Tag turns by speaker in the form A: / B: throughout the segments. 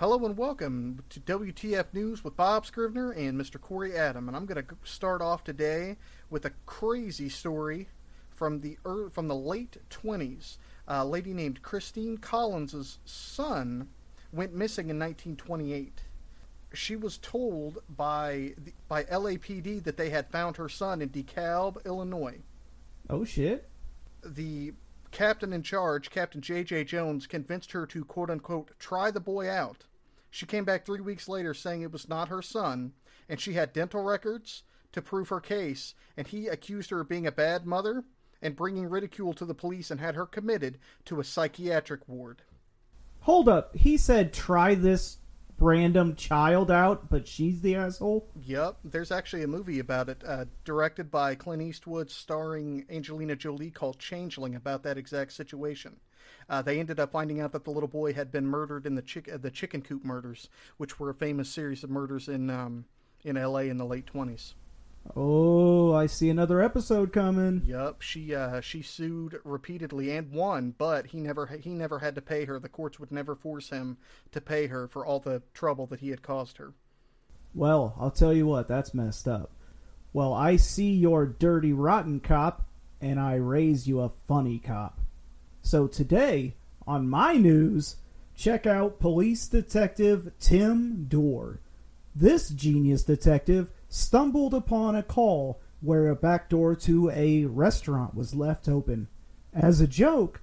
A: Hello and welcome to WTF News with Bob Scrivener and Mr. Corey Adam. And I'm going to start off today with a crazy story from the ear from the late 20s. A lady named Christine Collins' son went missing in 1928. She was told by the, by LAPD that they had found her son in DeKalb, Illinois.
B: Oh shit.
A: The captain in charge, Captain J.J. Jones, convinced her to quote unquote try the boy out. She came back three weeks later saying it was not her son, and she had dental records to prove her case, and he accused her of being a bad mother and bringing ridicule to the police and had her committed to a psychiatric ward.
B: Hold up. He said try this random child out, but she's the asshole?
A: Yep, there's actually a movie about it, uh, directed by Clint Eastwood, starring Angelina Jolie, called Changeling, about that exact situation. Uh, they ended up finding out that the little boy had been murdered in the chick- uh, the chicken coop murders, which were a famous series of murders in um, in L.A. in the late twenties.
B: Oh, I see another episode coming.
A: Yep, she uh, she sued repeatedly and won, but he never he never had to pay her. The courts would never force him to pay her for all the trouble that he had caused her.
B: Well, I'll tell you what, that's messed up. Well, I see your dirty rotten cop, and I raise you a funny cop. So today, on my news, check out police detective Tim Dorr. This genius detective stumbled upon a call where a back door to a restaurant was left open. As a joke,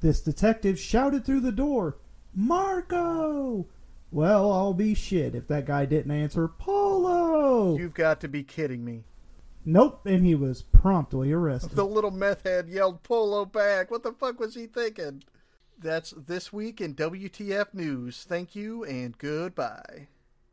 B: this detective shouted through the door, Marco! Well, I'll be shit if that guy didn't answer Polo!
A: You've got to be kidding me.
B: Nope, and he was promptly arrested.
A: The little meth head yelled Polo back. What the fuck was he thinking? That's this week in WTF News. Thank you and goodbye.